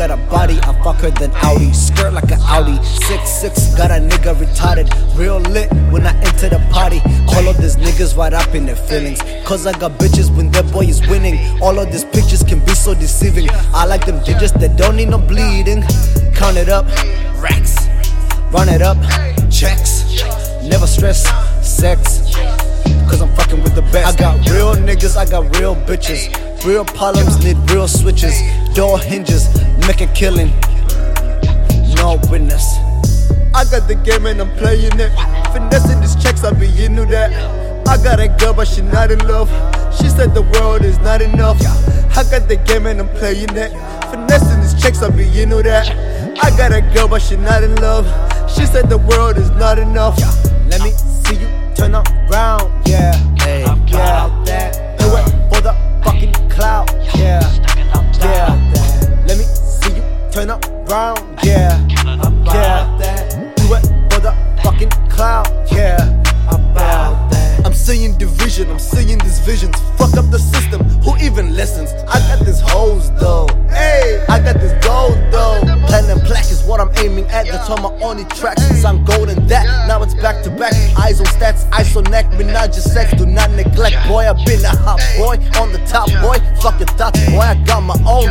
got a body, I fuck her than Audi. Skirt like an Audi. Six six, got a nigga retarded. Real lit when I enter the party. All of these niggas right up in their feelings. Cause I got bitches when their boy is winning. All of these pictures can be so deceiving. I like them digits that don't need no bleeding. Count it up, racks. Run it up, checks. Never stress, sex. Cause I'm fucking with the best. I got real niggas, I got real bitches. Real problems need real switches. Door hinges, make a killing. No witness. I got the game and I'm playing it. Finessing these checks, I be into that. I got a girl, but she not in love. She said the world is not enough. I got the game and I'm playing it. Finessing these checks, I be into that. I got a girl, but she not in love. She said the world is not enough. Let me see you turn around, yeah. Yeah. Turn around, yeah. Yeah. Do it for the fucking cloud, yeah. I'm seeing division, I'm seeing these visions. Fuck up the system, who even listens? I got these hoes though. Hey, I got this gold though. Platinum plaque is what I'm aiming at. That's on my only track. Since I'm golden that. Now it's back to back. Eyes on stats, eyes on neck. Menage a sex, do not neglect. Boy, I've been a hot boy on the top, boy. Fuck your thoughts, boy. I got my own,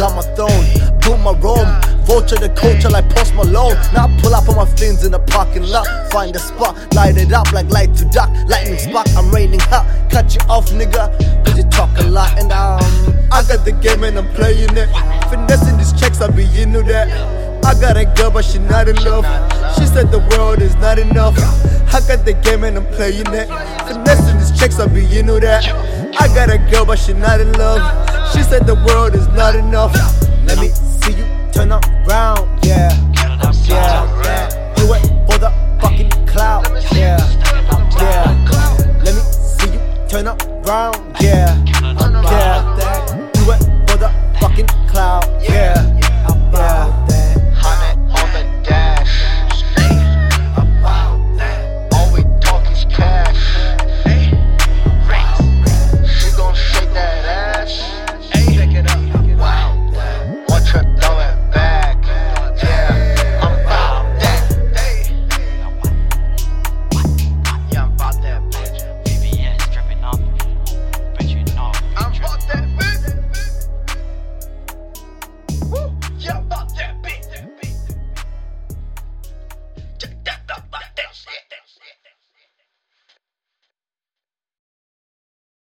got my throne. Boom my Rome. Vulture the culture like Post Malone. Now I pull up on my fins in the parking lot. Find a spot, light it up like light to dark. Lightning spark, I'm raining hot. Cut you off, nigga. Cause you talk a lot and um. I got the game and I'm playing it. Finessing these checks, I'll be into that. I got a girl, but she not in love. She said the world is not enough. I got the game and I'm playing it. Finessing these checks, I'll be into that. I got a girl, but she not in love. She said the world is not enough. Let me see you turn around,